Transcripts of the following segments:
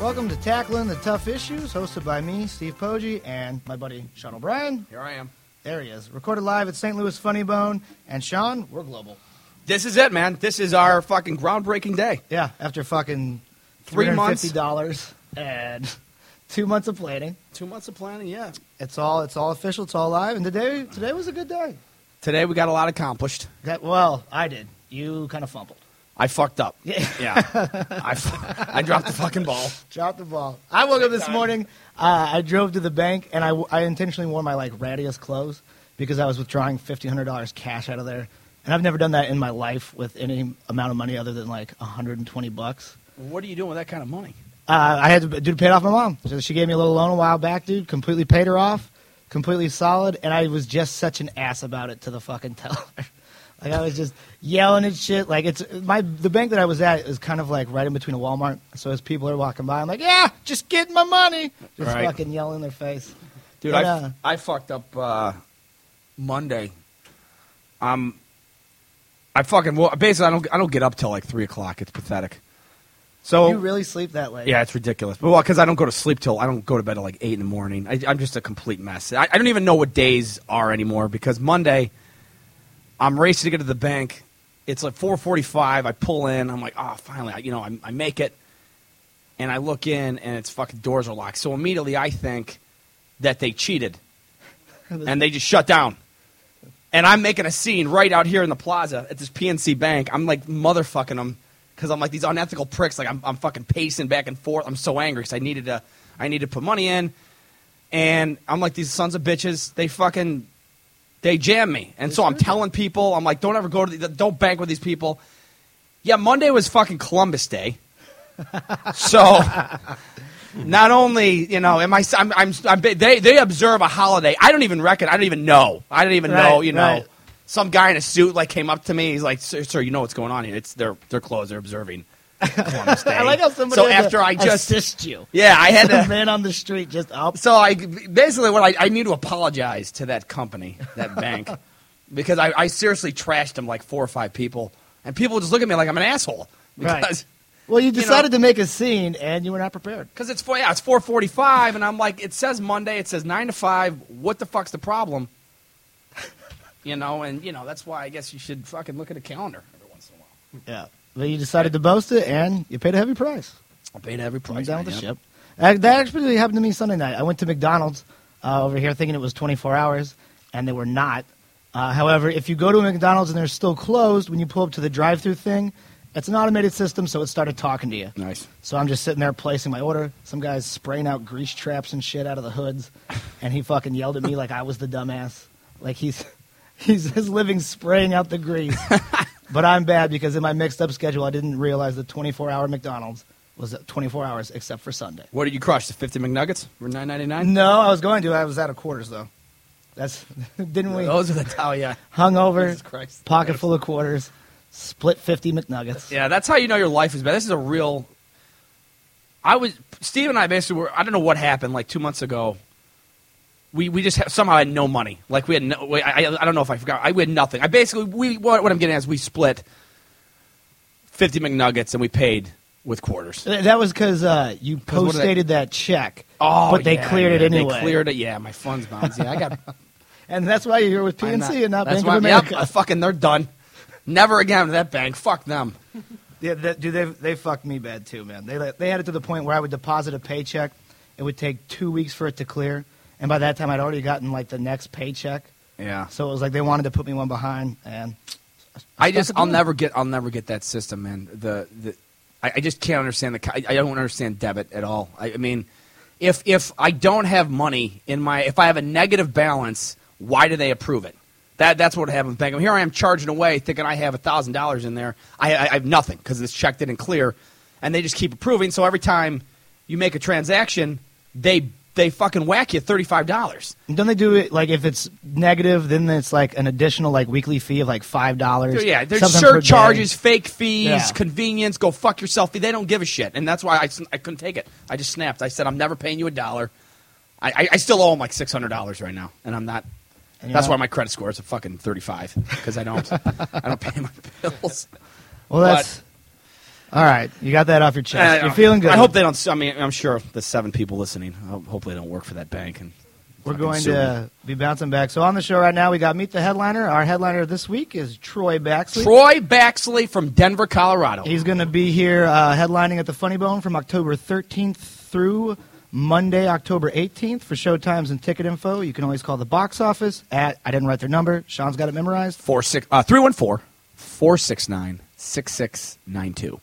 Welcome to Tackling the Tough Issues, hosted by me, Steve Poggi, and my buddy Sean O'Brien. Here I am. There he is. Recorded live at St. Louis Funny Bone. And Sean, we're global. This is it, man. This is our fucking groundbreaking day. Yeah, after fucking Three months. $350 and two months of planning. Two months of planning, yeah. It's all it's all official, it's all live, and today today was a good day. Today we got a lot accomplished. That well, I did. You kind of fumbled. I fucked up. Yeah. I, I dropped the fucking ball. Dropped the ball. I woke up this morning. Uh, I drove to the bank, and I, I intentionally wore my like rattiest clothes because I was withdrawing fifteen hundred dollars cash out of there, and I've never done that in my life with any amount of money other than like hundred and twenty bucks. What are you doing with that kind of money? Uh, I had to dude pay it off my mom. So she gave me a little loan a while back, dude. Completely paid her off, completely solid, and I was just such an ass about it to the fucking teller. Like I was just yelling at shit. Like it's my the bank that I was at is kind of like right in between a Walmart. So as people are walking by, I'm like, yeah, just get my money. Just Right. fucking yelling in their face. Dude, But, I, uh, I fucked up uh, Monday. Um, I fucking well, basically I don't I don't get up till like three o'clock. It's pathetic. So you really sleep that late? Yeah, it's ridiculous. But well, because I don't go to sleep till I don't go to bed at like eight in the morning. I, I'm just a complete mess. I, I don't even know what days are anymore because Monday, I'm racing to get to the bank. It's like 4:45. I pull in. I'm like, oh, finally, I, you know, I, I make it. And I look in, and it's fucking doors are locked. So immediately I think that they cheated, and they just shut down. And I'm making a scene right out here in the plaza at this PNC Bank. I'm like motherfucking them because I'm like these unethical pricks. Like I'm, I'm fucking pacing back and forth. I'm so angry because I needed to, I needed to put money in, and I'm like these sons of bitches. They fucking, they jam me, and so I'm telling people, I'm like, don't ever go to, the, don't bank with these people. Yeah, Monday was fucking Columbus Day, so. Not only you know, am I? I'm, I'm, I'm. They they observe a holiday. I don't even reckon. I don't even know. I don't even know. Right, You know, right. some guy in a suit like came up to me. He's like, "Sir, sir you know what's going on here? It's their their clothes. They're observing Columbus Day." I like how somebody So after I just assist you. yeah, I had a man on the street just up. So I basically what I, I need to apologize to that company, that bank, because I, I seriously trashed them like four or five people, and people just look at me like I'm an asshole Right. Well, you know- decided to make a scene, and you were not prepared. Because it's four, yeah, it's four forty-five, and I'm like, it says Monday, it says nine to five. What the fuck's the problem? You know, and you know that's why I guess you should fucking look at a calendar every once in a while. Yeah. But you decided to boast it, and you paid a heavy price. I paid every Went price. down man, with the yep. ship. That actually happened to me Sunday night. I went to McDonald's uh, over here thinking it was 24 hours, and they were not. Uh, however, if you go to a McDonald's and they're still closed, when you pull up to the drive-through thing, it's an automated system, so it started talking to you. Nice. So I'm just sitting there placing my order. Some guy's spraying out grease traps and shit out of the hoods, and he fucking yelled at me like I was the dumbass. Like he's he's his living spraying out the grease. but I'm bad because in my mixed up schedule, I didn't realize the 24 hour McDonald's was 24 hours except for Sunday. What did you crush? The fifty McNuggets for nine ninety nine. No, I was going to. I was out of quarters though. That's didn't we? Those are the oh yeah. Hungover, pocket full of quarters, split 50 McNuggets. Yeah, that's how you know your life is bad. This is a real. I was Steve and I basically were. I don't know what happened. Like two months ago, we we just had, somehow had no money. Like we had no. we- I, I don't know if I forgot. I we had nothing. I basically we what, what I'm getting at is we split fifty McNuggets and we paid with quarters. That was because uh, you what post did they- dated that check, Oh, but they yeah, cleared it anyway. They cleared it. Yeah, my funds balance. Yeah, I got. and that's why you're here with I'm PNC and not that's Bank why- of America. Yep, I fucking, they're done. Never again to that bank. Fuck them. Yeah, that, dude, they they fucked me bad too, man. They they had it to the point where I would deposit a paycheck, it would take two weeks for it to clear, and by that time I'd already gotten like the next paycheck. Yeah. So it was like they wanted to put me one behind, and I stuck just I'll never get I'll never get that system, man. The the I, I just can't understand the I, I don't understand debit at all. I, I mean, if if I don't have money in my if I have a negative balance, why do they approve it? That that's what happened with Bank. Here I am charging away, thinking I have thousand dollars in there. I, I, I have nothing because this check didn't clear, and they just keep approving. So every time you make a transaction, they they fucking whack you thirty five dollars. don't they do it like if it's negative, then it's like an additional like weekly fee of like five dollars. Yeah, there's surcharges, fake fees, Yeah. convenience. Go fuck yourself. They don't give a shit, and that's why I, I couldn't take it. I just snapped. I said I'm never paying you a dollar. I, I, I still owe them like six hundred dollars right now, and I'm not. And That's why my credit score is a fucking thirty five because I don't I don't pay my bills. Well, that's All right, you got that off your chest. Uh, You're feeling good. I hope they don't. I mean, I'm sure the seven people listening. I hope- hopefully, they don't work for that bank. And We're going sue to be bouncing back. So on the show right now, we got meet the headliner. Our headliner this week is Troy Baxley. Troy Baxley from Denver, Colorado. He's going to be here uh, headlining at the Funny Bone from October 13th through Monday, October 18th. For showtimes and ticket info, you can always call the box office at, I didn't write their number. Sean's got it memorized. Four six uh, three one four four six nine six six nine two.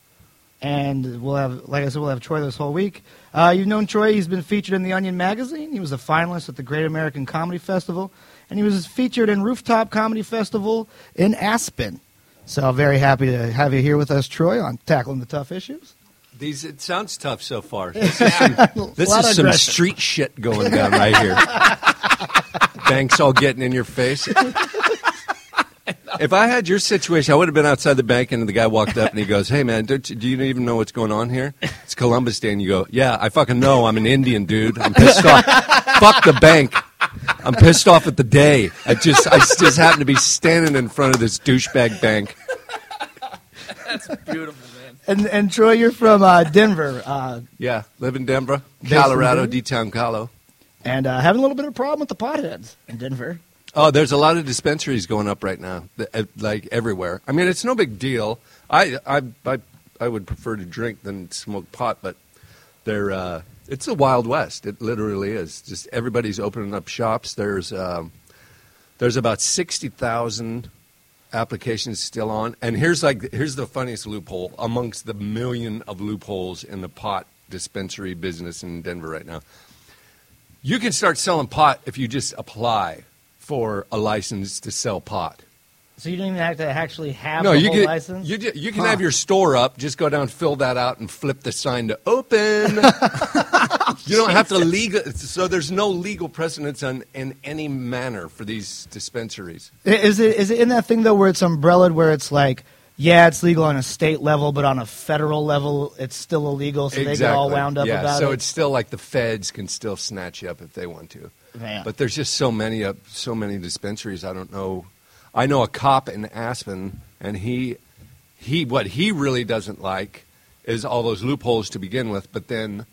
And we'll have, like I said, we'll have Troy this whole week. Uh, you've known Troy. He's been featured in the Onion magazine. He was a finalist at the Great American Comedy Festival, and he was featured in Rooftop Comedy Festival in Aspen. So very happy to have you here with us, Troy, on tackling the tough issues. These it sounds tough so far. This is some, this is some street shit going down right here. Banks all getting in your face. If I had your situation, I would have been outside the bank, and the guy walked up and he goes, "Hey man, don't you, do you even know what's going on here? It's Columbus Day." And you go, "Yeah, I fucking know. I'm an Indian dude. I'm pissed off. Fuck the bank. I'm pissed off at the day. I just I just happen to be standing in front of this douchebag bank." That's beautiful man. And, and Troy, you're from uh, Denver, uh, Yeah, live in Denver, Colorado, D-town Colo. and uh, having a little bit of a problem with the potheads in Denver. Oh, there's a lot of dispensaries going up right now, like everywhere. I mean, it's no big deal. I I I, I would prefer to drink than smoke pot, but they're uh, it's the wild west. It literally is. Just everybody's opening up shops. There's um, there's about sixty thousand applications still on, and here's like here's the funniest loophole amongst the million of loopholes in the pot dispensary business in Denver right now. You can start selling pot if you just apply for a license to sell pot. So you don't even have to actually have no, you can license? you, you can Huh. have your store up. Just go down, fill that out, and flip the sign to open. you don't have to legal. So there's no legal precedence on in any manner for these dispensaries. Is it is it in that thing though where it's umbrellaed where it's like yeah it's legal on a state level but on a federal level it's still illegal so they get all wound up yeah, about so it. So it's still like the feds can still snatch you up if they want to. Yeah. But there's just so many uh, so many dispensaries. I don't know. I know a cop in Aspen, and he he what he really doesn't like is all those loopholes to begin with. But then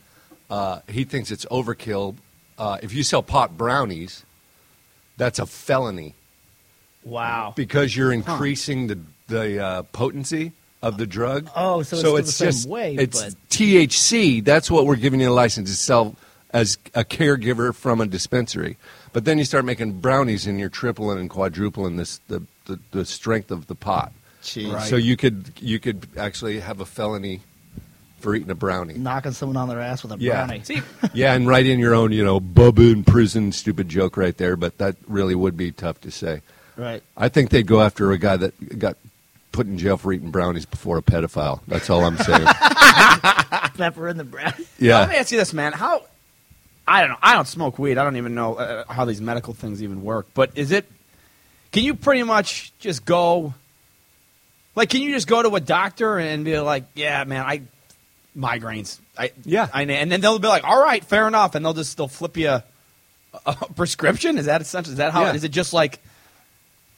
uh, he thinks it's overkill. Uh, if you sell pot brownies, that's a felony wow. because you're increasing the the uh, potency of the drug. Oh, so it's still the same just way, it's but- THC. That's what we're giving you a license to sell as a caregiver from a dispensary. But then you start making brownies and you're tripling and quadrupling this the, the, the strength of the pot. Right. So you could you could actually have a felony for eating a brownie. Knocking someone on their ass with a Yeah. brownie. See, Yeah, and write in your own, you know, Bubba in prison stupid joke right there, but that really would be tough to say. Right. I think they'd go after a guy that got put in jail for eating brownies before a pedophile. That's all I'm saying. Pepper in the brownie. Let me ask you this, man. How? I don't know. I don't smoke weed. I don't even know uh, how these medical things even work. But is it? Can you pretty much just go? Like, can you just go to a doctor and be like, "Yeah, man, I migraines." I Yeah. I, and then they'll be like, "All right, fair enough," and they'll just they'll flip you a, a prescription. Is that essentially? Is that how? Yeah. Is it just like?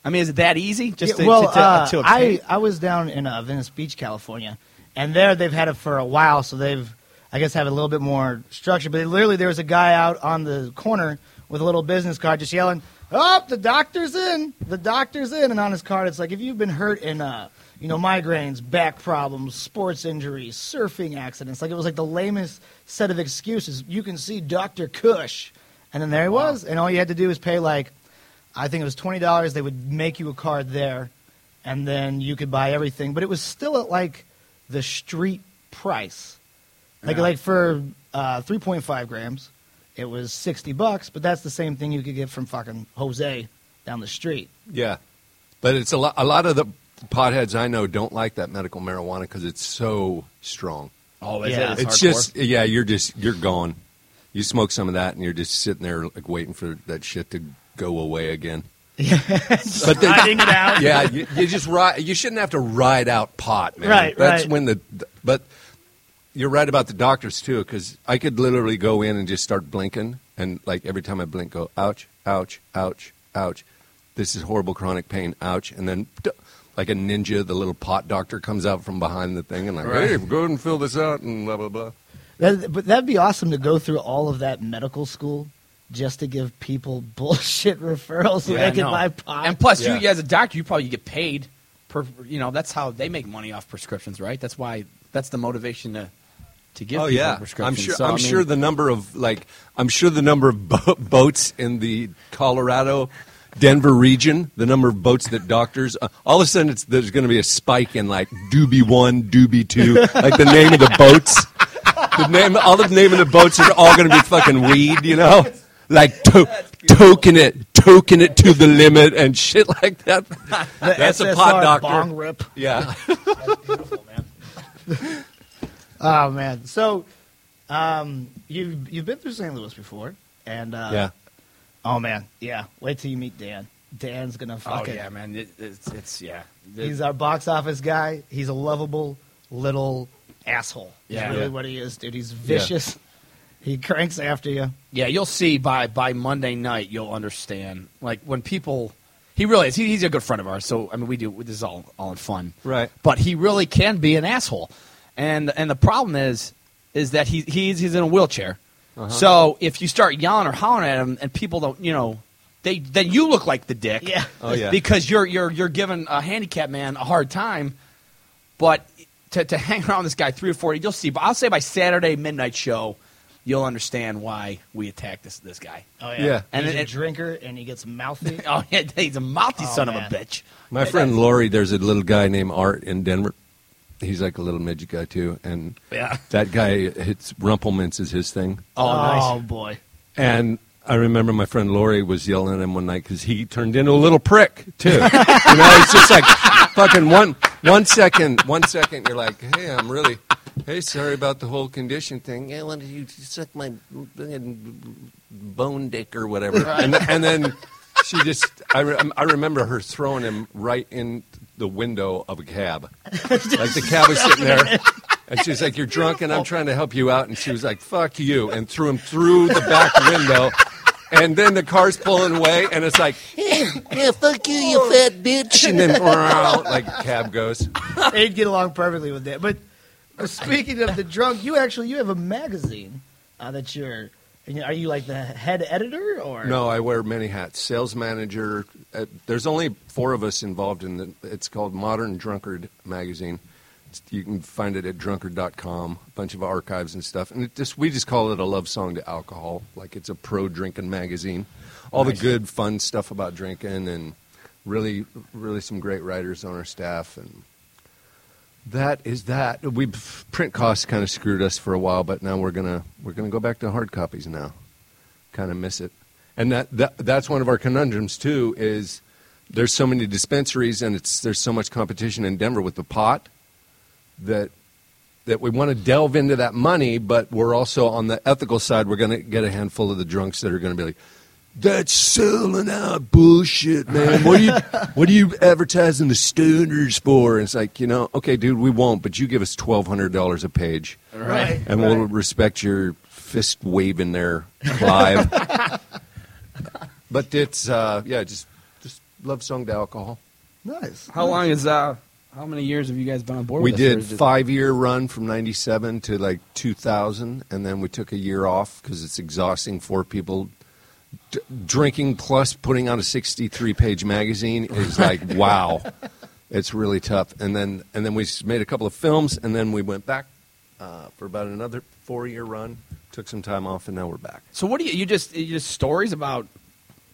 I mean, is it that easy? Just Yeah, to, well, to, to, uh, to? I I was down in uh, Venice Beach, California, and there they've had it for a while, so they've I guess have a little bit more structure. But literally, there was a guy out on the corner with a little business card, just yelling, "Oh, the doctor's in! The doctor's in!" And on his card, it's like if you've been hurt in uh, you know migraines, back problems, sports injuries, surfing accidents, like it was like the lamest set of excuses. You can see Doctor Kush, and then there he was, and all you had to do was pay like I think it was twenty dollars. They would make you a card there, and then you could buy everything. But it was still at like the street price, like Yeah. like for uh, three point five grams, it was sixty bucks. But that's the same thing you could get from fucking Jose down the street. Yeah. But it's a lot a lot of the potheads I know don't like that medical marijuana cuz it's so strong. oh, is yeah. it? It's hardcore? just yeah, you're just you're gone. You smoke some of that and you're just sitting there like waiting for that shit to go away again. Yeah, but then, Riding it out. yeah, you, you just ride. You shouldn't have to ride out pot, man. Right, That's right. when the. But you're right about the doctors too, because I could literally go in and just start blinking, and like every time I blink, go ouch, ouch, ouch, ouch. This is horrible chronic pain. Ouch, and then like a ninja. The little pot doctor comes out from behind the thing and like, Right. hey, go ahead and fill this out and blah blah blah. That, but that'd be awesome to go through all of that medical school just to give people bullshit referrals so Yeah, they can no. buy pot. And plus, Yeah. you as a doctor, you probably get paid per. You know, that's how they make money off prescriptions, right? That's why that's the motivation to to give oh people yeah, prescriptions. I'm sure. So, I'm I mean, sure the number of like I'm sure the number of bo- boats in the Colorado. Denver region, the number of boats that doctors, uh, all of a sudden it's, there's going to be a spike in like Doobie one, Doobie two, like the name of the boats. The name, all the name of the boats are all going to be fucking weed, you know, like to, token it, token it to the limit and shit like that. The That's a pot doctor. Bong rip. Yeah, That's beautiful, man. Oh man, so um, you've you've been through St. Louis before, and uh, yeah. oh man, yeah. Wait till you meet Dan. Dan's gonna Oh fucking. yeah, man. It, it's it's yeah. He's our box office guy. He's a lovable little asshole. Yeah. That's really Yeah. what he is, dude. He's vicious. He cranks after you. Yeah, you'll see by by Monday night. You'll understand. Like when people, he really is. He, he's a good friend of ours. So I mean, we do this is all all in fun, Right. But he really can be an asshole, and and the problem is is that he he's he's in a wheelchair. Uh-huh. So if you start yelling or hollering at him, and people don't, you know, they then you look like the dick. Yeah. Oh, yeah. Because you're you're you're giving a handicapped man a hard time, but to to hang around this guy three or four, you'll see. But I'll say by Saturday midnight show, you'll understand why we attacked this this guy. Oh Yeah. And he's it- a drinker and he gets mouthy. Oh yeah, he's a mouthy Oh, son man. of a bitch. My friend Lori, there's a little guy named Art in Denver. He's like a little midget guy too, and Yeah. that guy hits Rumple Minze is his thing. Oh, oh nice. Oh boy. And I remember my friend Lori was yelling at him one night because he turned into a little prick too. you know, it's just like fucking one one second, one second. You're like, hey, I'm really, hey, sorry about the whole condition thing. Yeah, why don't you suck my bone dick or whatever? And, and then she just, I, re- I remember her throwing him right in the window of a cab. Like the cab was sitting there. And she's like, You're drunk and I'm trying to help you out. And she was like, Fuck you. And threw him through the back window. And then the car's pulling away. And it's like, Yeah, fuck you, you fat bitch. And then, like, cab goes. They'd get along perfectly with that. But speaking of the drunk, you actually you have a magazine uh, that you're. Are you like the head editor or No, I wear many hats. Sales manager. Uh, there's only four of us involved in it. It's called Modern Drunkard Magazine. It's, you can find it at drunkard.com. A bunch of archives and stuff. And it just we just call it a love song to alcohol. Like it's a pro drinking magazine. All the good, fun stuff about drinking, and really, really some great writers on our staff. And that is that. We print costs kind of screwed us for a while, but now we're gonna we're gonna go back to hard copies now kind of miss it. And that, that that's one of our conundrums too. Is there's so many dispensaries and it's there's so much competition in Denver with the pot that that we want to delve into that money, but we're also on the ethical side. We're going to get a handful of the drunks that are going to be like. That's selling out bullshit, man. What are you what are you advertising the stoners for? And it's like, you know, okay, dude, we won't, but you give us twelve hundred dollars a page right? and we'll respect your fist waving there live. but it's uh, yeah, just just love song to alcohol. Nice. How long is uh? How many years have you guys been on board? We with did is five year run from '97 to like 2000, and then we took a year off because it's exhausting for people. D- drinking plus putting out a 63 page magazine is like wow, it's really tough. And then and then we made a couple of films, and then we went back uh, for about another four year run. Took some time off, and now we're back. So what do you? You just you just stories about?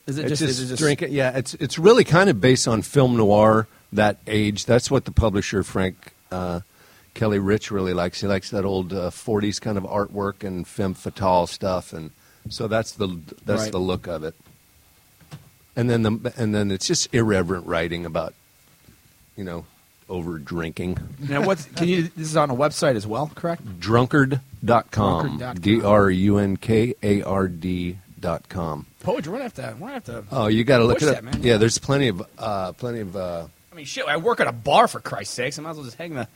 Is it just, just, is it just drinking. Yeah, it's it's really kind of based on film noir that age. That's what the publisher Frank uh, Kelly Rich really likes. He likes that old uh, '40s kind of artwork and femme fatale stuff, and so that's the that's Right. the look of it. And then the and then it's just irreverent writing about, you know, over drinking. Now what? Can you? This is on a website as well, correct? Drunkard.com. Drunkard.com. D R U N K A R D dot com. Poetry. We're gonna have to. We're gonna have to. Oh, you got to look Push it up. that, man. Yeah, there's plenty of uh, plenty of. Uh, I mean, shit. I work at a bar for Christ's sakes. I might as well just hang the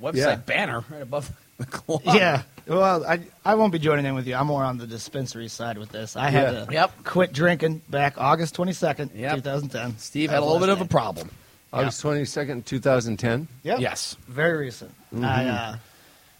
website Yeah. banner right above the club. Yeah. Well, I I won't be joining in with you. I'm more on the dispensary side with this. I had Yeah. to Yep. quit drinking back August 22nd, Yep. 2010. Steve had a was little bit of a problem. August twenty second, two thousand ten. Yep. Yes. Very recent. Mm-hmm. I, uh,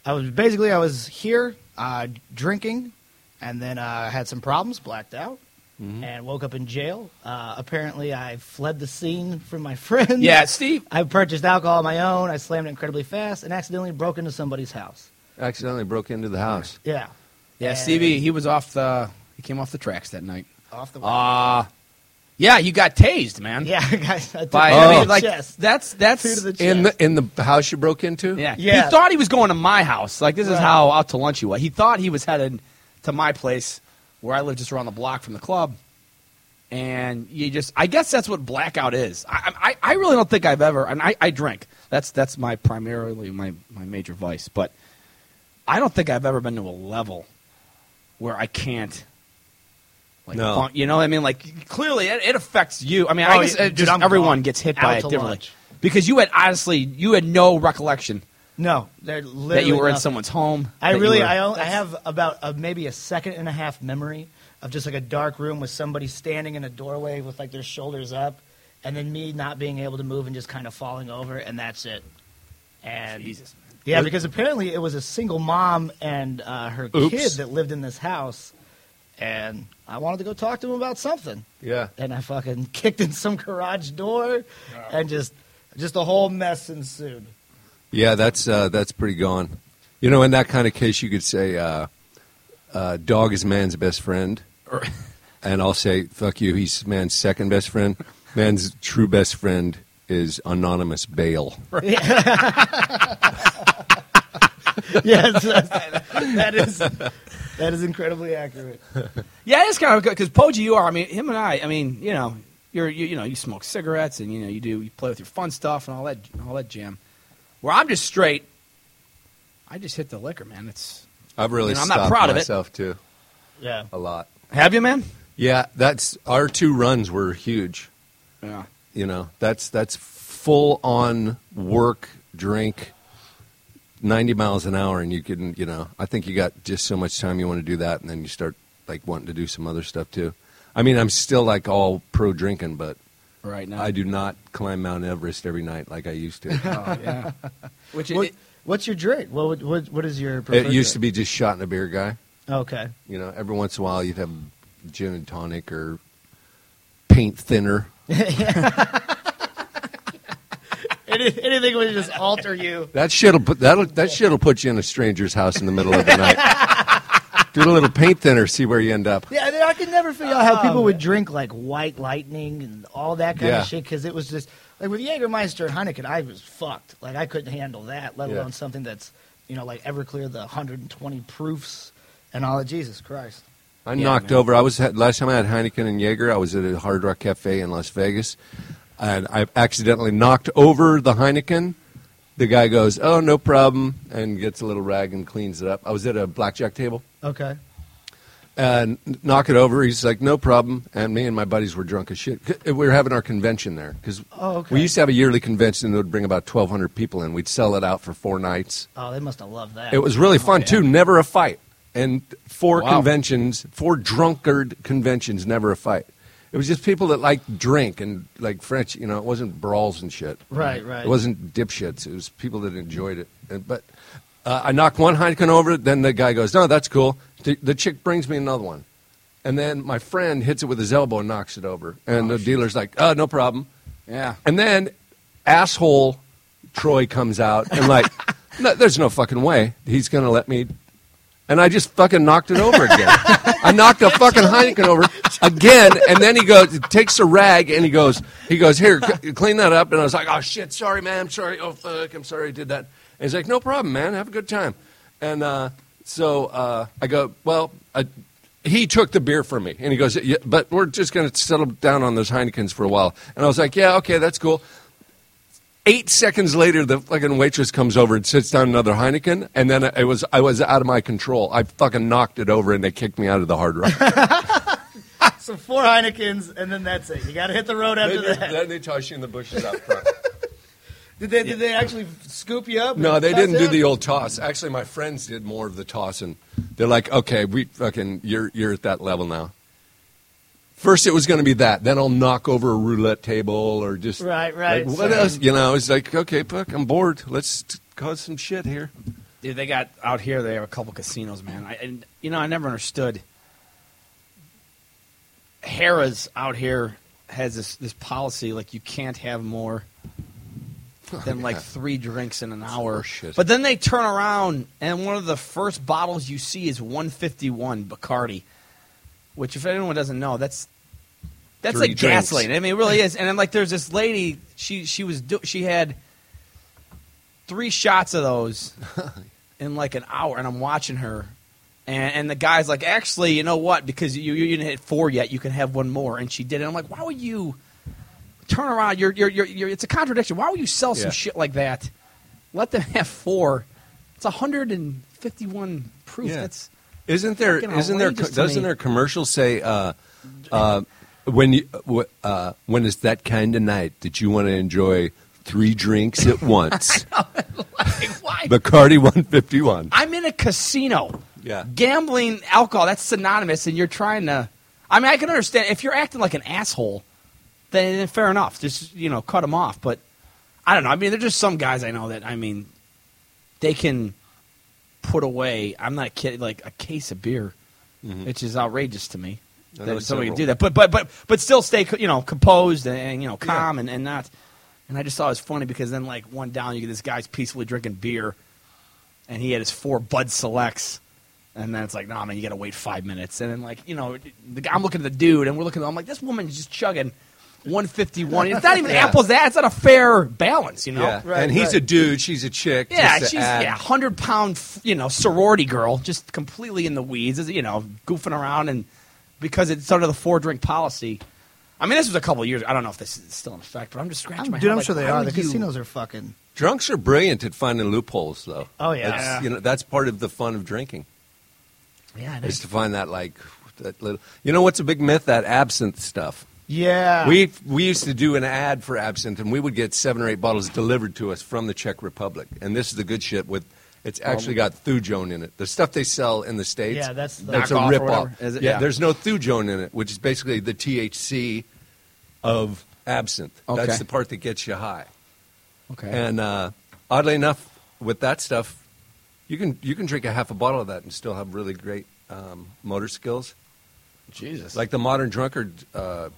I was basically I was here uh, drinking, and then uh, I had some problems, blacked out, Mm-hmm. and woke up in jail. Uh, apparently, I fled the scene from my friends. Yeah, Steve. I purchased alcohol on my own. I slammed it incredibly fast and accidentally broke into somebody's house. Accidentally broke into the house. Yeah. Yeah, And Stevie. He was off the. He came off the tracks that night. Off the Uh yeah, you got tased, man. Yeah, guys. I By, two I mean, like chest. that's that's Two to the. In the in the house you broke into. yeah. Yeah. He thought he was going to my house. Like this is how out to lunch he was. He thought he was headed to my place where I live just around the block from the club. And you just, I guess that's what blackout is. I, I, I really don't think I've ever, and I, I drink. That's that's my primarily my, my major vice. But I don't think I've ever been to a level where I can't. Like, No. you know what I mean? Like, clearly it, it affects you. I mean, Oh, I guess it uh, dude, just I'm everyone gets hit by it differently. lunch. Because you had honestly, you had no recollection No, that you were in someone's home. I really, were- I, only, I have about a, maybe a second and a half memory of just like a dark room with somebody standing in a doorway with like their shoulders up, and then me not being able to move and just kind of falling over, and that's it. And Jesus. Yeah, because apparently it was a single mom and uh, her Oops. kid that lived in this house, and I wanted to go talk to him about something, Yeah. and I fucking kicked in some garage door, and just just a whole mess ensued. Yeah, that's uh, that's pretty gone. You know, in that kind of case, you could say, uh, uh, "Dog is man's best friend," and I'll say, "Fuck you." He's man's second best friend. Man's true best friend is anonymous bail. yes, that is that is incredibly accurate. Yeah, it's kind of good because Poggi, you are. I mean, him and I. I mean, you know, you're you, you know, you smoke cigarettes and you know, you do you play with your fun stuff and all that all that jam. Where I'm just straight. I just hit the liquor, man. It's I've really You know, I'm not stopped proud of it. myself too Yeah. a lot. have you, man? Yeah, that's our two runs were huge. Yeah. You know, that's that's full on work, drink, ninety miles an hour, and you can, you know, I think you got just so much time you want to do that, and then you start like wanting to do some other stuff too. I mean, I'm still like all pro drinking, but Right now. I do not climb Mount Everest every night like I used to. Oh, yeah. Which What, it, what's your drink? What what what is your? it preferred used to be just shot in a beer guy. Okay. You know, every once in a while you'd have gin and tonic or paint thinner. Any, anything would just alter you. That shit'll put that'll, that shit'll put you in a stranger's house in the middle of the night. Do a little paint thinner, see where you end up. Yeah, I could never figure out how people oh, would drink like White Lightning and all that kind Yeah. of shit because it was just like with Jägermeister and Heineken, I was fucked. Like I couldn't handle that, let Yeah. alone something that's you know like Everclear, the 120 proofs and all of Jesus Christ. I Yeah, knocked man. over. I was last time I had Heineken and Jaeger. I was at a Hard Rock Cafe in Las Vegas, and I accidentally knocked over the Heineken. The guy goes, "Oh, no problem," and gets a little rag and cleans it up. I was at a blackjack table Okay. and knock it over. He's like, "No problem." And me and my buddies were drunk as shit. We were having our convention there because Oh, okay. we used to have a yearly convention that would bring about twelve hundred people in. We'd sell it out for four nights. Oh, they must have loved that. It was really fun oh, yeah. too. Never a fight, and four Wow. conventions, four drunkard conventions, never a fight. It was just people that liked drink and like French. You know, it wasn't brawls and shit. Right, right. It wasn't dipshits. It was people that enjoyed it. And, but uh, I knocked one Heineken over. Then the guy goes, "No, that's cool." The, the chick brings me another one, and then my friend hits it with his elbow and knocks it over. And the dealer's like, "Oh, no problem." yeah. And then asshole Troy comes out and like, no, there's no fucking way he's gonna let me. And I just fucking knocked it over again. I knocked a fucking Heineken over again, and then he goes, takes a rag, and he goes, he goes, here, c- clean that up. And I was like, oh shit, sorry, man, I'm sorry. Oh fuck, I'm sorry I did that. And he's like, no problem, man, have a good time. And uh, so uh, I go, well, I, he took the beer from me, and he goes, yeah, but we're just going to settle down on those Heinekens for a while. And I was like, yeah, okay, that's cool. Eight seconds later, the fucking waitress comes over and sits down another Heineken, and then it was I was out of my control. I fucking knocked it over, and they kicked me out of the Hard Rock. so four Heinekens and then that's it. You got to hit the road after that. then they toss you in the bushes out front. Did they did they actually scoop you up? No, they didn't do out? the old toss. Actually, my friends did more of the toss, and they're like, "Okay, we fucking you're you're at that level now." First, it was going to be that. Then I'll knock over a roulette table or just Right, right. Like, what Same. else? You know, it's like okay, fuck, I'm bored. Let's t- cause some shit here. Dude, they got out here. They have a couple casinos, man. I, and you know, I never understood. Harrah's out here has this this policy like you can't have more oh, than like yeah. three drinks in an hour. But then they turn around and one of the first bottles you see is 151 Bacardi, which if anyone doesn't know, that's that's Three like drinks. gasoline. I mean, it really is. And then like there's this lady, she she was do, she had three shots of those in like an hour, and I'm watching her. And, and the guy's like, actually, you know what? Because you, you didn't hit four yet, you can have one more. And she did it. I'm like, why would you turn around? You're, you're, you're, you're, it's a contradiction. Why would you sell some Yeah. shit like that? Let them have four. It's 151 proof. Yeah. That's Isn't there? Fucking Isn't there? outrageous to Doesn't me. their commercials say uh, uh, when you uh, uh, when it's that kind of night that you want to enjoy three drinks at once? like, why? Bacardi 151. I'm in a casino. Yeah. Gambling, alcohol, that's synonymous, and you're trying to. I mean, I can understand. If you're acting like an asshole, then, then fair enough. Just, you know, cut them off. But I don't know. I mean, there's just some guys I know that, I mean, they can put away, I'm not kidding, like a case of beer, which is outrageous to me. That somebody can do that. But, but, but, but still stay, you know, composed and, and, you know, calm and, and not. And I just thought it was funny because then, like, one down, you get this guy's peacefully drinking beer and he had his four Bud Selects. And then it's like, nah, man, you got to wait five minutes. And then, like, you know, the guy, I'm looking at the dude, and we're looking. I'm like, this woman's just chugging 151. It's not even Yeah. apples. to That it's not a fair balance, you know. Yeah, Right, and he's right. a dude. She's a chick. Yeah, just she's add- yeah, hundred pound, you know, sorority girl, just completely in the weeds, you know, goofing around, and because it's under the four drink policy. I mean, this was a couple of years. I don't know if this is still in effect, but I'm just scratching I'm, my dude, head. I'm like, sure they are. The casinos are fucking. Drunks are brilliant at finding loopholes, though. Oh, yeah. That's, Yeah. you know that's part of the fun of drinking Yeah, is. to find that like that little. You know what's a big myth? That absinthe stuff. Yeah. We we used to do an ad for absinthe, and we would get seven or eight bottles delivered to us from the Czech Republic. And this is the good shit. With it's actually got thujone in it. The stuff they sell in the states. Yeah, that's the- that's a rip off. Yeah, Yeah. there's no thujone in it, which is basically the THC of absinthe. Okay. That's the part that gets you high. Okay. And uh, oddly enough, with that stuff, you can you can drink a half a bottle of that and still have really great um, motor skills. Jesus. Like the modern drunkard, uh,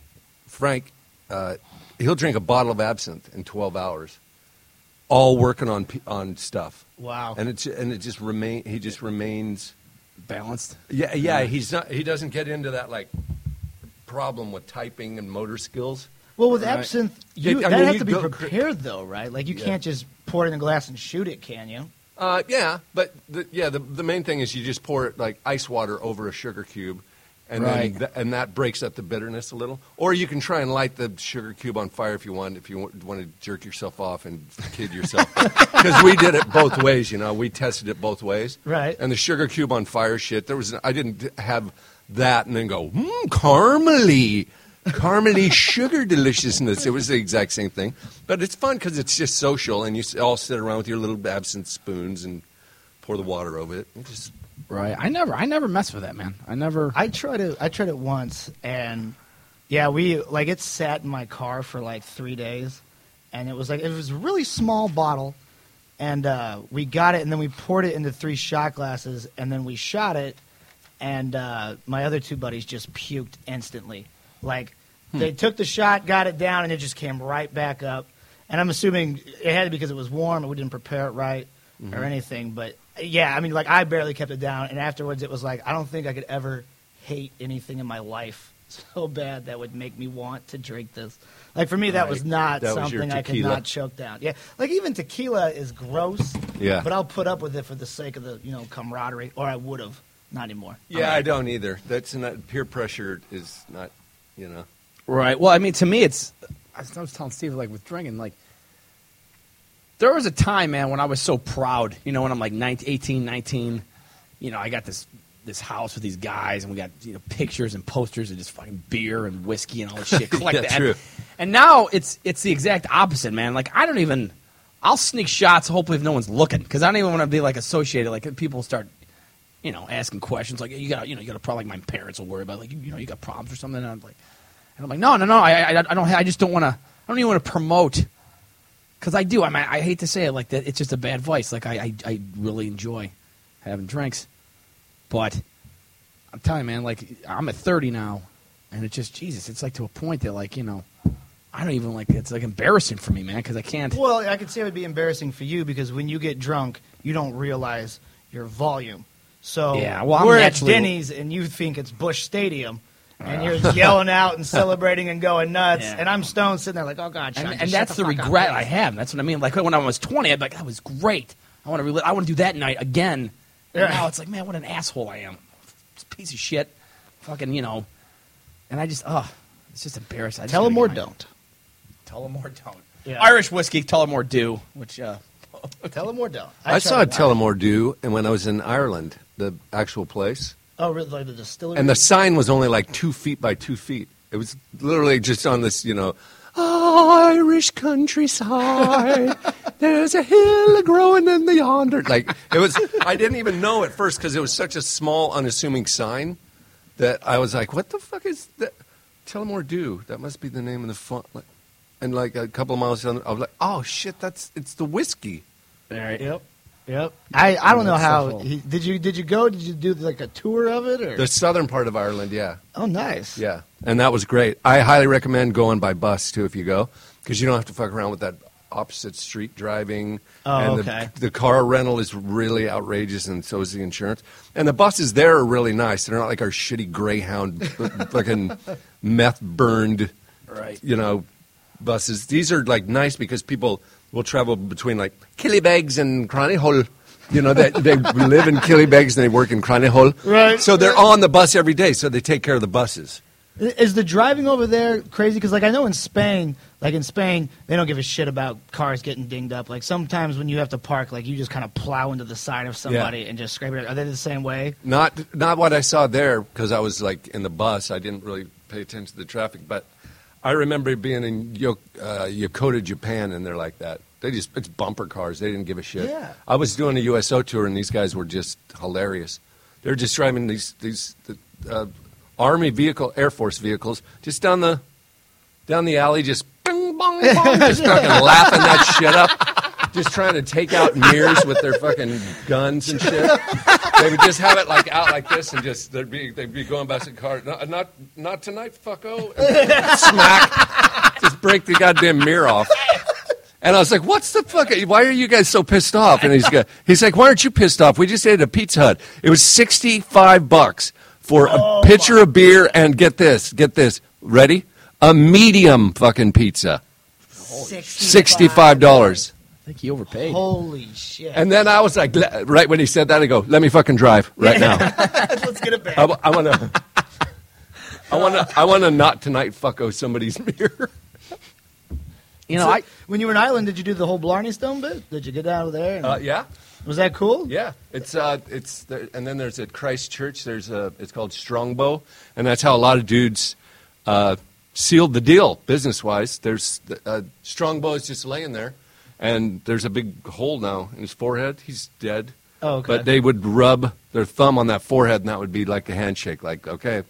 Frank, uh, he'll drink a bottle of absinthe in 12 hours, all working on on stuff. Wow. And it's and it just remain. He just remains. balanced. Yeah, yeah. He's not. He doesn't get into that like problem with typing and motor skills. well, with Right. absinthe, Yeah, you, I that mean, has you to be go- prepared, though, right? Like, you Yeah. can't just pour it in a glass and shoot it, can you? Uh, yeah, but the, yeah, the the main thing is you just pour it like ice water over a sugar cube, and Right. then th- and that breaks up the bitterness a little. Or you can try and light the sugar cube on fire if you want. If you want, want to jerk yourself off and kid yourself, because we did it both ways. You know, we tested it both ways. Right. And the sugar cube on fire shit. There was I didn't have that and then go mmm caramely. Caramely sugar deliciousness. It was the exact same thing, but it's fun because it's just social, and you all sit around with your little absinthe spoons and pour the water over it. And just Right. I never. I never mess with that, man. I never. I tried it. I tried it once, and yeah, we like it sat in my car for like three days, and it was like it was a really small bottle, and uh, we got it, and then we poured it into three shot glasses, and then we shot it, and uh, my other two buddies just puked instantly. Like they hmm. took the shot, got it down, and it just came right back up. And I'm assuming it had to be because it was warm and we didn't prepare it right or mm-hmm. anything. But yeah, I mean, like I barely kept it down, and afterwards it was like I don't think I could ever hate anything in my life so bad that would make me want to drink this. Like for me, that was not That was something I could not choke down. Yeah, like even tequila is gross. Yeah. but I'll put up with it for the sake of the you know camaraderie, or I would have. Not anymore. Yeah, I don't either. That's not peer pressure is not, you know. Right. Well, I mean, to me, it's. I was I was telling Steve, like, with drinking, like, there was a time, man, when I was so proud. You know, when I'm like 19, 18, 19, you know, I got this this house with these guys, and we got you know pictures and posters and just fucking beer and whiskey and all this shit. Collect Yeah, that. true. And now it's it's the exact opposite, man. Like, I don't even. I'll sneak shots, hopefully, if no one's looking, because I don't even want to be like associated. Like, people start you know, asking questions like you got, you know, you got a problem. Like my parents will worry about, like you, you know, you got problems or something. And I'm like, and I'm like, no, no, no, I, I, I don't, I just don't want to. I don't even want to promote because I do. I mean, I hate to say it like that. It's just a bad vice. Like I, I, I really enjoy having drinks, but I'm telling you, man, like I'm at 30 now, and it's just Jesus. It's like to a point that, like, you know, I don't even like. It's like embarrassing for me, man, because I can't. Well, I could say it would be embarrassing for you because when you get drunk, you don't realize your volume. So Yeah, well, I'm we're at Denny's and you think it's Busch Stadium, and you're yelling out and celebrating and going nuts, Yeah. and I'm stoned sitting there like, oh god, Sean, and, and that's the, fuck up, regret please." I have. That's what I mean. Like when I was 20, I'd be like, that was great. I want to relive. I want to do that night again. And Yeah. now it's like, man, what an asshole I am. Piece of shit. Fucking, you know. And I just, oh, it's just embarrassing. I just Tell gotta them get or don't. Tell them or don't. Yeah. Irish whiskey, tell them or do. Which, uh, Tell them or don't. I, saw tried- Tullamore Dew, and when I was in Ireland, the actual place, Oh, really? Like the distillery. and the sign was only like two feet by two feet. It was literally just on this, you know, Irish countryside. There's a hill growing in the yonder. Like it was. I didn't even know at first because it was such a small, unassuming sign that I was like, "What the fuck is that?" Tullamore Dew. That must be the name of the font. Like, and like a couple of miles down, I was like, "Oh shit, that's it's the whiskey." Yep. Yep. I, I don't know how. He, did you did you go? Did you do like a tour of it or? The southern part of Ireland, yeah. oh, nice. Yeah, and that was great. I highly recommend going by bus too if you go, because you don't have to fuck around with that opposite street driving. Oh, and okay. The, the car rental is really outrageous, and so is the insurance. And the buses there are really nice. They're not like our shitty Greyhound, fucking meth burned, Right. you know, buses. These are like nice because people will travel between like Killybegs and Cronnyhull. You know, they, they live in Killybegs and they work in Cronnyhull. Right. So they're on the bus every day, so they take care of the buses. Is the driving over there crazy? Because like I know in Spain, like in Spain, they don't give a shit about cars getting dinged up. Like sometimes when you have to park, like you just kind of plow into the side of somebody and just scrape it. Are they the same way? Not not what I saw there because I was like in the bus. I didn't really pay attention to the traffic, but I remember being in Yo- uh, Yokota, Japan, and they're like that. They just it's bumper cars. They didn't give a shit. Yeah. I was doing a USO tour, and these guys were just hilarious. They're just driving these these the, uh, army vehicle, Air Force vehicles, just down the down the alley, just bing bong bong, just fucking laughing that shit up, just trying to take out mirrors with their fucking guns and shit. They would just have it like out like this, and just they'd be they'd be going by the car. Not not, not tonight, fucko. And smack, just break the goddamn mirror off. And I was like, "What's the fuck? Why are you guys so pissed off?" And he's he's like, "Why aren't you pissed off? We just ate at a Pizza Hut. It was sixty five bucks for a oh pitcher of beer and get this, get this, ready, a medium fucking pizza, sixty five dollars." I think he overpaid. Holy shit! And then I was like, right when he said that, I go, "Let me fucking drive right now." Let's get it back. I, want to. I want to. I want to not tonight fucko somebody's mirror. you know, So, I, when you were in Ireland, did you do the whole Blarney Stone bit? Did you get out of there? and- Uh, yeah. was that cool? Yeah, it's uh, it's there, and then there's at Christchurch. There's a it's called Strongbow, and that's how a lot of dudes uh, sealed the deal business wise. There's uh, Strongbow is just laying there, and there's a big hole now in his forehead. He's dead. Oh, okay. But they would rub their thumb on that forehead, and that would be like a handshake. Like, okay,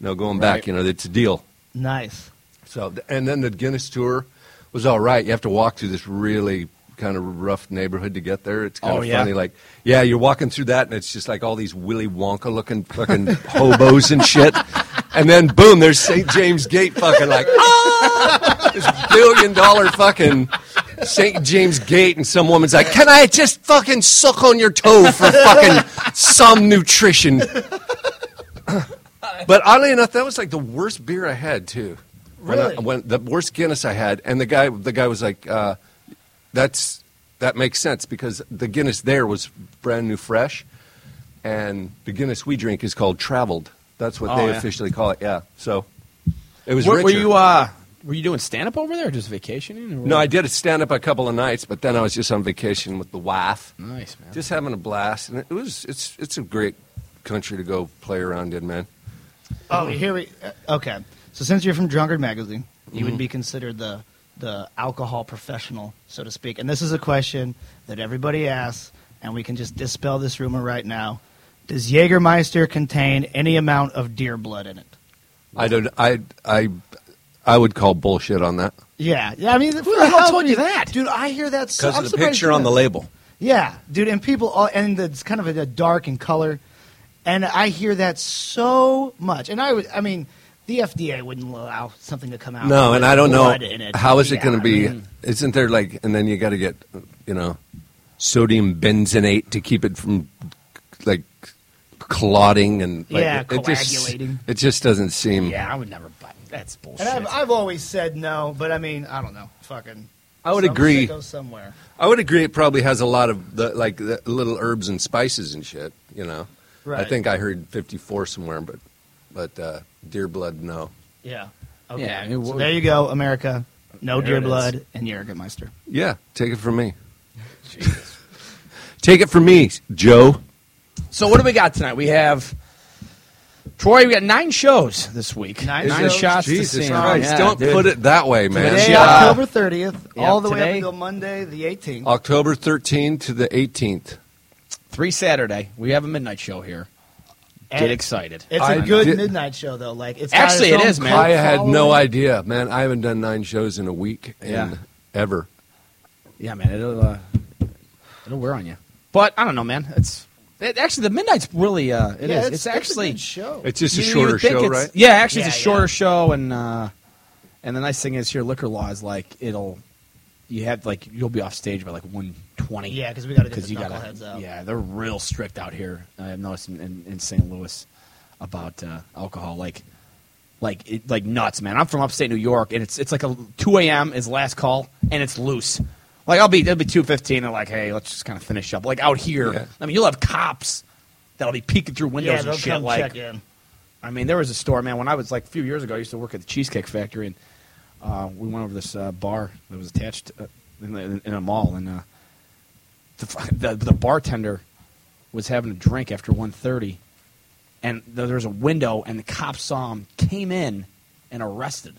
no going back. Right. You know, it's a deal. Nice. So, and then the Guinness tour was all right. You have to walk through this really kind of rough neighborhood to get there. It's kind Oh, of yeah? funny. Like, yeah, you're walking through that, and it's just like all these Willy Wonka looking fucking hobos and shit. And then, boom, there's St. James Gate fucking like, ah! This billion dollar fucking St. James Gate, and some woman's like, can I just fucking suck on your toe for fucking some nutrition? But oddly enough, that was like the worst beer I had too. When, I, when the worst Guinness I had, and the guy, the guy was like, uh, "That's that makes sense because the Guinness there was brand new, fresh, and the Guinness we drink is called Traveled. That's what Oh, they yeah. officially call it. Yeah, so it was. were, were you uh, were you doing stand up over there, or just vacationing? Or No, I did a stand up a couple of nights, but then I was just on vacation with the wife, Nice man. just having a blast, and it was it's it's a great country to go play around in, man. Oh, here we. uh, Okay, so since you're from Drunkard Magazine, you Mm-hmm. would be considered the the alcohol professional, so to speak. And this is a question that everybody asks, and we can just dispel this rumor right now. Does Jägermeister contain any amount of deer blood in it? I don't. I I I would call bullshit on that. Yeah, yeah. I mean, Who the hell told you that? dude? I hear that so, Because I'm of the picture on the label. Yeah, dude, and people, all, and it's kind of a, a dark in color, and I hear that so much. And I would, I mean, the FDA wouldn't allow something to come out. No, and I don't know it. how is it Yeah, going to be. I mean, isn't there like, and then you got to get, you know, sodium benzoate to keep it from like clotting and like, Yeah, it, it just coagulating. it just doesn't seem. Yeah, I would never buy. That's bullshit. and I've, I've always said no, but I mean, I don't know, fucking. I would some agree. sicko Somewhere. I would agree. It probably has a lot of the like the little herbs and spices and shit. You know, Right. I think I heard fifty four somewhere, but but uh, deer blood, no. Yeah. Okay. Yeah, I mean, so there you go, America. No There deer it is. blood and Jägermeister. Yeah, take it from me. Take it from me, Joe. So what do we got tonight? We have Troy. We got nine shows this week. Nine nine shows? shots. to Jesus see. Christ! Yeah, Don't dude. put it that way, man. Today, Yeah. October 30th, Yeah, all the way up until Monday, the 18th. October 13th to the 18th. Three Saturday. We have a midnight show here. Get excited. It's a I good did- midnight show, though. Like it's Actually, its it own is, man. I had no idea, man. I haven't done nine shows in a week and Yeah. ever. Yeah, man. It'll uh, it'll wear on you. But I don't know, man. It's it, actually the midnight's really uh, it yeah, is. It's, It's, actually a good show. It's just a you- you shorter would think show, right? Yeah, actually, it's a shorter yeah. show, and uh, and the nice thing is here, liquor law is like it'll you have like you'll be off stage by like one twenty. Yeah, 'cause we gotta get the you gotta knuckleheads out. Yeah, they're real strict out here. I've noticed in, in, in St. Louis about uh, alcohol, like like it, like nuts, man. I'm from upstate New York, and it's it's like a two a.m. is last call, and it's loose. Like I'll be it'll be two fifteen, and like hey, let's just kind of finish up. Like out here, Yeah. I mean, you'll have cops that'll be peeking through windows yeah, and shit. come like check in. I mean, there was a store, man. When I was like a few years ago, I used to work at the Cheesecake Factory, and uh, we went over this uh, bar that was attached uh, in, the, in a mall, and uh, the, the the bartender was having a drink after 1.30, and there was a window, and the cops saw him, came in, and arrested.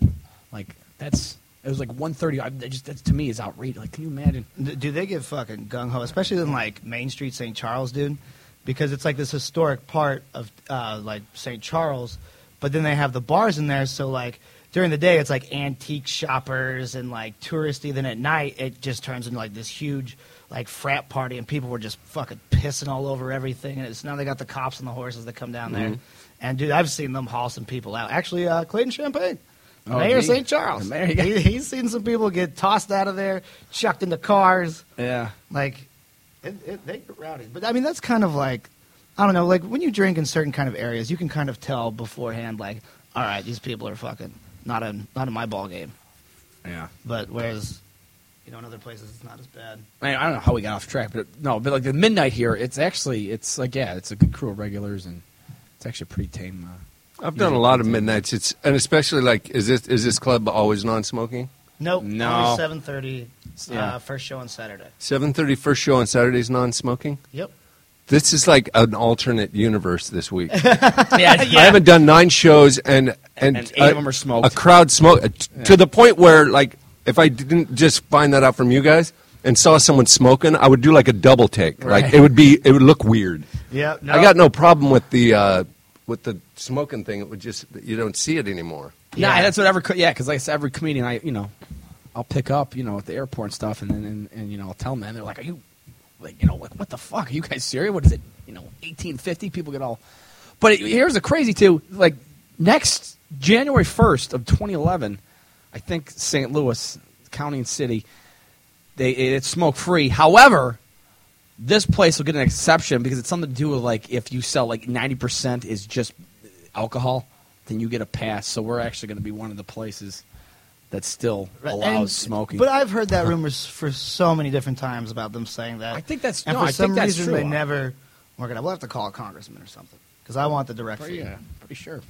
Like that's it was like 1.30. I, I just that to me is outrageous. Like, can you imagine? Do they get fucking gung ho, especially in like Main Street, St. Charles, dude? Because it's like this historic part of uh, like St. Charles, but then they have the bars in there. So like during the day, it's like antique shoppers and like touristy. Then at night, it just turns into like this huge like frat party, and people were just fucking pissing all over everything. And it's now they got the cops and the horses that come down there. And dude, I've seen them haul some people out. Actually, uh, Clayton Champagne. Oh, Mayor. St. Charles. Mayor, yeah. He, he's seen some people get tossed out of there, chucked into cars. Yeah. Like, it, it, they get rowdy. But I mean, that's kind of like, I don't know, like when you drink in certain kind of areas, you can kind of tell beforehand, like, all right, these people are fucking not in not in my ball game. Yeah. But whereas, you know, in other places, it's not as bad. I, I don't know how we got off track, but no, but like the midnight here, it's actually it's like yeah, it's a good crew of regulars, and it's actually a pretty tame. Uh, I've done a lot of midnights. It's and especially like is this is this club always non-smoking? Nope. No. Only seven thirty. Yeah. Uh, first show on Saturday. Seven thirty first show on Saturday is non-smoking. Yep. This is like an alternate universe this week. yeah, I haven't done nine shows and and, And eight of 'em are smoked. A crowd smoke uh, t- to the point where like if I didn't just find that out from you guys and saw someone smoking, I would do like a double take. Right. Like it would be it would look weird. Yep. I got no problem with the uh, with the smoking thing. It would just you don't see it anymore. Nah, Yeah. that's what every co- yeah, because like I said, every comedian I you know, I'll pick up you know at the airport and stuff, and then and, and you know I'll tell them, and they're like, are you like you know like what the fuck are you guys serious? What is it? You know, eighteen fifty. People get all, but it, here's the crazy too. Like next January first of 2011, I think St. Louis County and City, they it's smoke free. However. This place will get an exception because it's something to do with like if you sell like ninety percent is just alcohol, then you get a pass. So we're actually going to be one of the places that still allows and- smoking. But I've heard that rumors for so many different times about them saying that. I think that's and no, for I some think that's reason true. they never. We're gonna. We'll have to call a congressman or something because I want the direct Pretty, feed. yeah, pretty sure.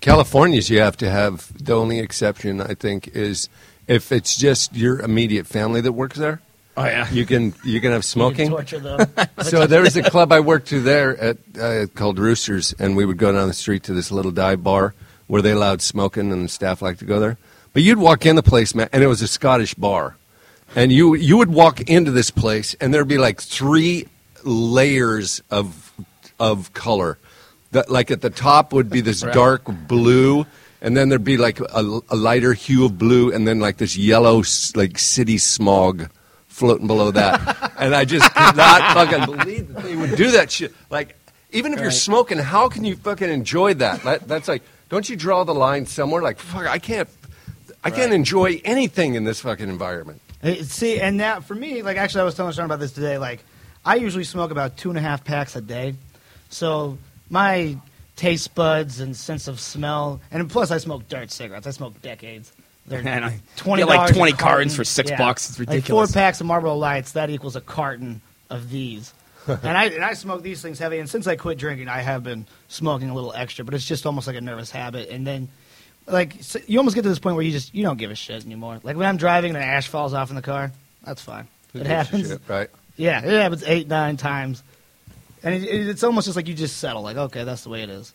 California's you have to have the only exception I think is if it's just your immediate family that works there. Oh yeah. You can you can have You can smoking. torture them. so there was a club I worked to there at uh, called Roosters, and we would go down the street to this little dive bar where they allowed smoking, and the staff liked to go there. But you'd walk in the place, man, and it was a Scottish bar, and you you would walk into this place, and there'd be like three layers of of color. That like at the top would be this dark blue, and then there'd be like a, a lighter hue of blue, and then like this yellow like city smog floating below that. and I just could not fucking believe that they would do that shit. Like even if you're smoking, how can you fucking enjoy that? that? That's like, don't you draw the line somewhere? Like fuck, I can't. I can't enjoy anything in this fucking environment. See, and that for me, like actually, I was telling Sean about this today. Like, I usually smoke about two and a half packs a day, so my taste buds and sense of smell, and plus I smoke dirt cigarettes. I smoke decades. They're And I twenty get like 20 cartons for six bucks. It's Like four packs of Marlboro Lights that equals a carton of these. and I and I smoke these things heavy. And since I quit drinking, I have been smoking a little extra, but it's just almost like a nervous habit. And then, like, so you almost get to this point where you just you don't give a shit anymore. Like when I'm driving and an ash falls off in the car, that's fine. Who It happens. shit, right? Yeah, it happens eight, nine times, and it, it, it's almost just like you just settle. Like, okay, that's the way it is.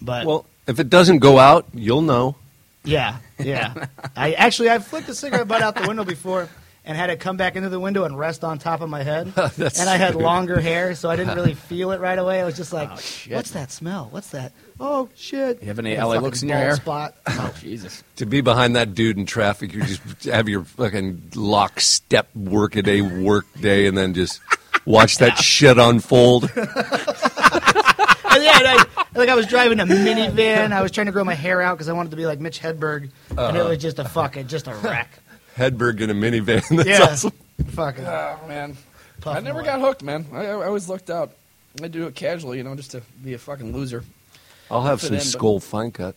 But Well, if it doesn't go out, you'll know. Yeah, yeah. I actually I flicked a cigarette butt out the window before and had it come back into the window and rest on top of my head. That's and I had stupid. longer hair, so I didn't really feel it right away. I was just like, Oh, shit. "What's that smell? What's that? Oh shit!" You have any LA looks in your hair? Spot. Oh, Jesus. To be behind that dude in traffic, you just have your fucking lockstep work a day, work day, and then just watch that shit unfold. And yeah, and I, like I was driving a minivan. I was trying to grow my hair out because I wanted to be like Mitch Hedberg, and Uh-huh. it was just a fucking just a wreck. Hedberg in a minivan. That's yeah, awesome. fucking. Oh, man. puff I never away. got hooked, man. I, I I always looked out. I do it casually, you know, just to be a fucking loser. I'll have some in, but- Skoal fine cut.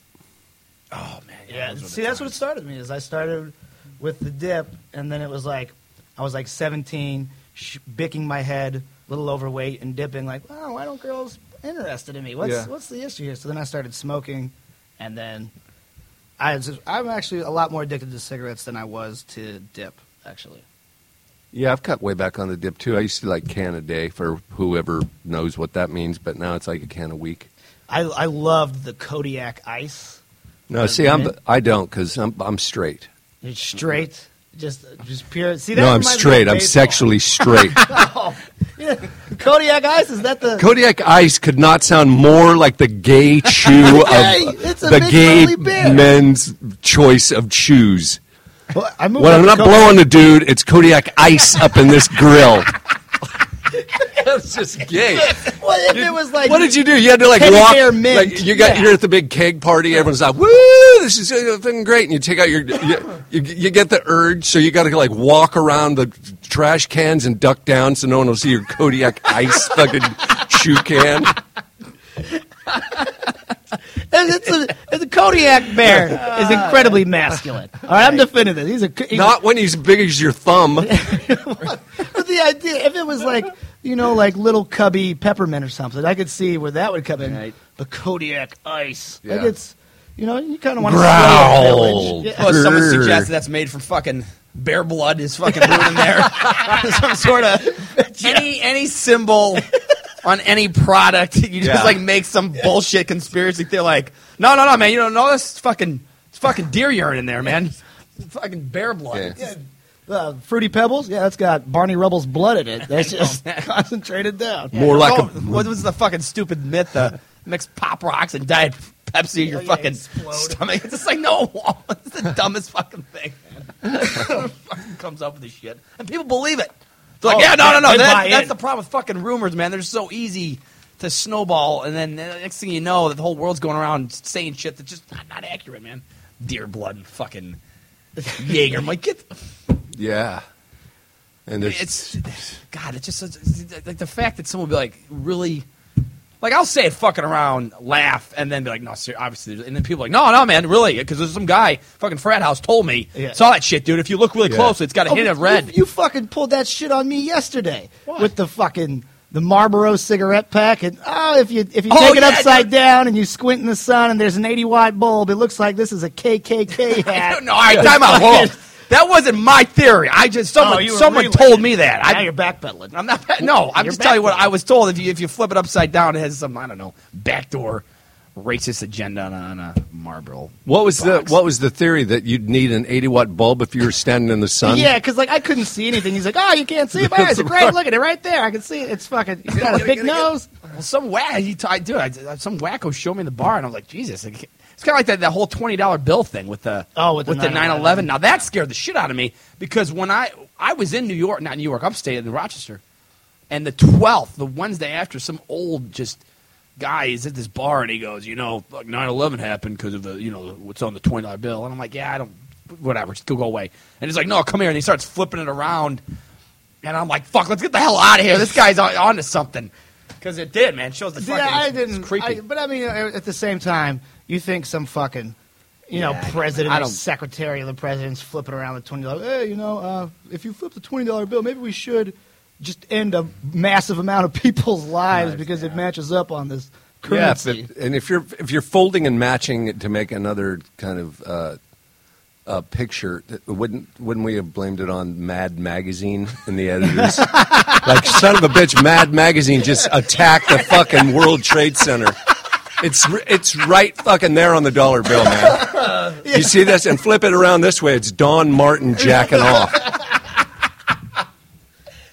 Oh, man. Yeah, those were the see, that's what times. started me. Is I started with the dip, and then it was like I was like 17, sh- bicking my head, a little overweight, and dipping. Like, wow, why don't girls interested in me? What's Yeah. what's the issue here? So then I started smoking, and then I was, I'm actually a lot more addicted to cigarettes than I was to dip. Actually, Yeah, I've cut way back on the dip too. I used to like can a day for whoever knows what that means, but now it's like a can a week. I I loved the Kodiak Ice. No, see, I'm? I don't because I'm I'm straight. It's straight, just just pure. See, that No, I'm reminds me of straight. I'm baseball. sexually straight. Yeah. Oh. Kodiak Ice is that the Kodiak Ice could not sound more like the gay chew Hey, of it's a the gay men's choice of chews. Well, I moved When up I'm not Kodiak- blowing the dude, it's Kodiak Ice up in this grill. That's just gay. What if it was like? What did you do? You had to like Teddy walk. bear mint. Like you got Yeah. you're at the big keg party. Everyone's like, "Woo! This is uh, fucking great!" And you take out your you, you, you get the urge, so you got to like walk around the trash cans and duck down so no one will see your Kodiak Ice fucking shoe can. And it's a, it's a Kodiak bear is incredibly masculine. All right, I'm defending this. He's a he's, Not when he's big as your thumb. But the idea, if it was like you know, like little cubby peppermint or something, I could see where that would come in. Right. The Kodiak Ice, like it's you know, you kind of want to Growl. village. Yeah. Plus, someone suggested that's made from fucking bear blood is fucking ruined there. Some sort of any any symbol on any product, you just Yeah. like make some bullshit conspiracy theory. Like, no, no, no, man, you don't know this. It's fucking, it's fucking deer urine in there, man. It's fucking bear blood. Yeah. Uh, Fruity Pebbles, yeah, that's got Barney Rubble's blood in it. That's just concentrated down. More like oh, a what was the fucking stupid myth? The mix pop rocks and diet Pepsi in your yeah, fucking explode. stomach. It's just like no, it's the dumbest fucking thing. Man. comes up with this shit, and people believe it. They're like, Oh, yeah, no, no, no. they buy That, in. that's the problem with fucking rumors, man. They're so easy to snowball, and then the next thing you know, that the whole world's going around saying shit that's just not, not accurate, man. Deer blood, and fucking Jaeger. I'm like, get. yeah. And there's, It's God. It's just such- like the fact that someone will be like really, like I'll say it fucking around, laugh, and then be like, no, ser- obviously, and then people are like, no, no, man, really, because there's some guy fucking frat house told me Yeah. saw that shit, dude. If you look really Yeah. closely, it's got a oh, hint Oh, of red. You, you fucking pulled that shit on me yesterday What? with the fucking the Marlboro cigarette pack. And oh, if you if you Oh, take it yeah, upside down and you squint in the sun and there's an 80 watt bulb, it looks like this is a KKK hat. no, all right, time out. Hold on. That wasn't my theory. I just someone Oh, someone relaying told me that. now I, you're backpedaling. I'm not. No, I'm You're just telling you what. I was told. If you if you flip it upside down, it has some I don't know backdoor racist agenda on a, on a Marlboro. what was box. the what was the theory that you'd need an 80 watt bulb if you were standing in the sun? Yeah, because like I couldn't see anything. He's like, "Oh, you can't see it." My eyes are great. Look at it right there. I can see it. It's fucking. He's got a big nose. Well, some whack, he t- I do. I, some wacko showed me the bar, and I was like, Jesus. It's kind of like that, that whole twenty dollar bill thing with the Oh, with the the 9/11. 9/11. Now that scared the shit out of me because when I I was in New York, not New York, upstate in Rochester, and the twelfth, the Wednesday after, some old just guy is at this bar and he goes, you know, like 9/11 happened because of the you know what's on the twenty dollar bill, and I'm like, yeah, I don't, whatever, just go go away. And he's like, no, come here, and he starts flipping it around. And I'm like, fuck, let's get the hell out of here. This guy's on, on to something. Because it did, man. It shows the fucking. Yeah, I didn't. It's creepy. I, but I mean, at the same time, you think some fucking, you know, president or secretary of the president's flipping around the twenty dollars. Hey, you know, uh, if you flip the twenty dollar bill, maybe we should just end a massive amount of people's lives Lives, because it matches up on this Yeah, if currency. it- and if you're if you're folding and matching it to make another kind of uh, uh, picture, wouldn't wouldn't we have blamed it on Mad Magazine and the editors? like son of a bitch, Mad Magazine just attacked the fucking World Trade Center. It's it's right fucking there on the dollar bill, man. You see this and flip it around this way. It's Don Martin jacking off.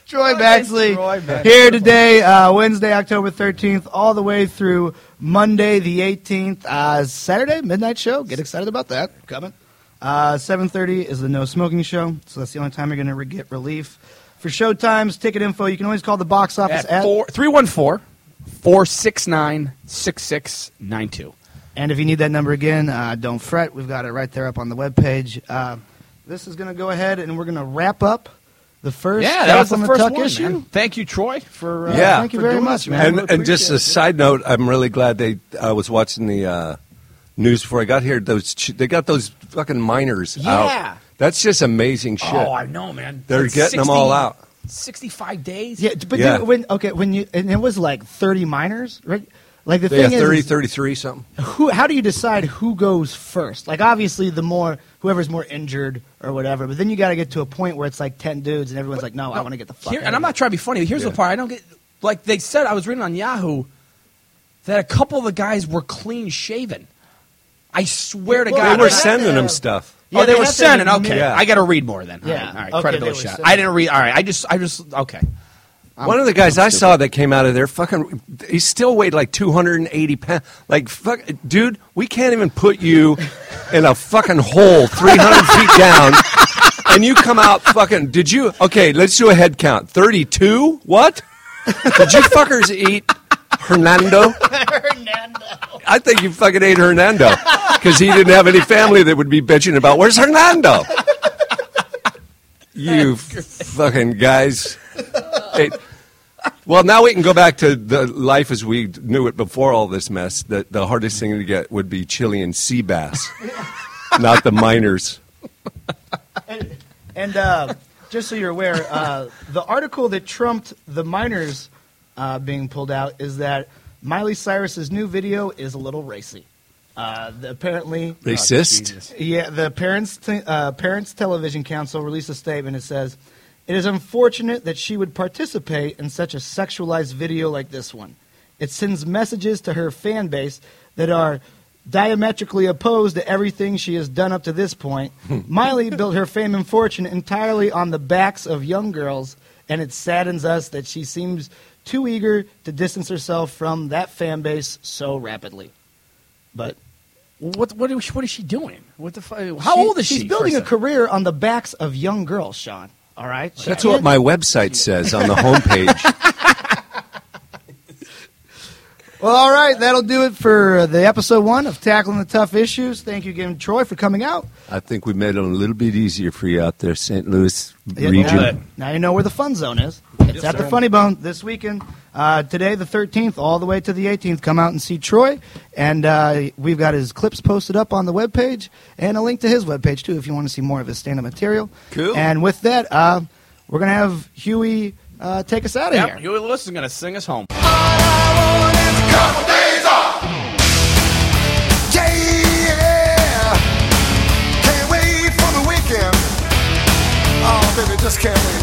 Troy Baxley Troy Baxley. here today, uh, Wednesday, October 13th, all the way through Monday, the 18th. Uh, Saturday, midnight show. Get excited about that. Coming. Uh, 7.30 is the no smoking show, so that's the only time you're going to re- get relief. For show times, ticket info, you can always call the box office at at, four, 314 469 6692. and if you need that number again, uh, don't fret. We've got it right there up on the webpage. Uh, this is going to go ahead, and we're going to wrap up the first Yeah, that was Tap the first Tuck one, issue. man. Thank you, Troy, for uh, Yeah. Thank you for very much, man. And, Really and just a it. side note, I'm really glad they. I was watching the uh, news before I got here. Those they got those fucking miners out. Yeah. out. That's just amazing shit. Oh, I know, man. They're It's getting them all out. 65 days? Yeah, but Yeah. dude, when okay, when you and it was like thirty minors, right? Like the yeah, thing 30, is, 33, something. who? How do you decide who goes first? Like obviously, the more whoever's more injured or whatever, but then you got to get to a point where it's like ten dudes and everyone's like, no, I want to get the fuck. Here, out and of I'm not trying to be funny. Here's Yeah. the part I don't get. Like they said, I was reading on Yahoo that a couple of the guys were clean shaven. I swear to Well, God, They were sending them stuff. Yeah, oh, they, they were have to sending. Okay, Yeah. I got to read more then. Yeah. all right, all right Okay, credibility shot. sending. I didn't read. All right, I just, I just, okay. I'm- One of the guys I'm I stupid. saw that came out of there, fucking, he still weighed like 280 pounds. Like, fuck, dude, we can't even put you in a fucking hole 300 feet down, and you come out fucking. Did you? Okay, let's do a head count. 32? What? Did you fuckers eat Hernando? I think you fucking ate Hernando because he didn't have any family that would be bitching about where's Hernando. You fucking guys. Hey, well, now we can go back to the life as we knew it before all this mess. The, the hardest thing to get would be Chilean sea bass, not the miners. And uh, just so you're aware, uh, the article that trumped the miners uh, being pulled out is that Miley Cyrus's new video is a little racy. Uh, the, apparently, Racist? Jesus. Yeah, the Parents Te- uh, Parents Television Council released a statement. It says, "It is unfortunate that she would participate in such a sexualized video like this one. It sends messages to her fan base that are diametrically opposed to everything she has done up to this point. Miley built her fame and fortune entirely on the backs of young girls, and it saddens us that she seems too eager to distance herself from that fan base so rapidly." But What, what, is, what is she doing? What the fu- How she- old is she? She's building a first? career on the backs of young girls, Sean. All right. She That's what my website says on the homepage. Well, all right. That'll do it for the episode one of tackling the tough issues. Thank you again, Troy, for coming out. I think we made it a little bit easier for you out there, St. Louis Yeah, region. Now, now you know where the fun zone is. It's yes, at sir. the Funny Bone this weekend. Uh, today, the 13th, all the way to the 18th. Come out and see Troy. And uh, we've got his clips posted up on the webpage and a link to his webpage, too, if you want to see more of his stand up material. Cool. And with that, uh, we're going to have Huey uh, take us out of yep, here. Huey Lewis is going to sing us home. just can't wait.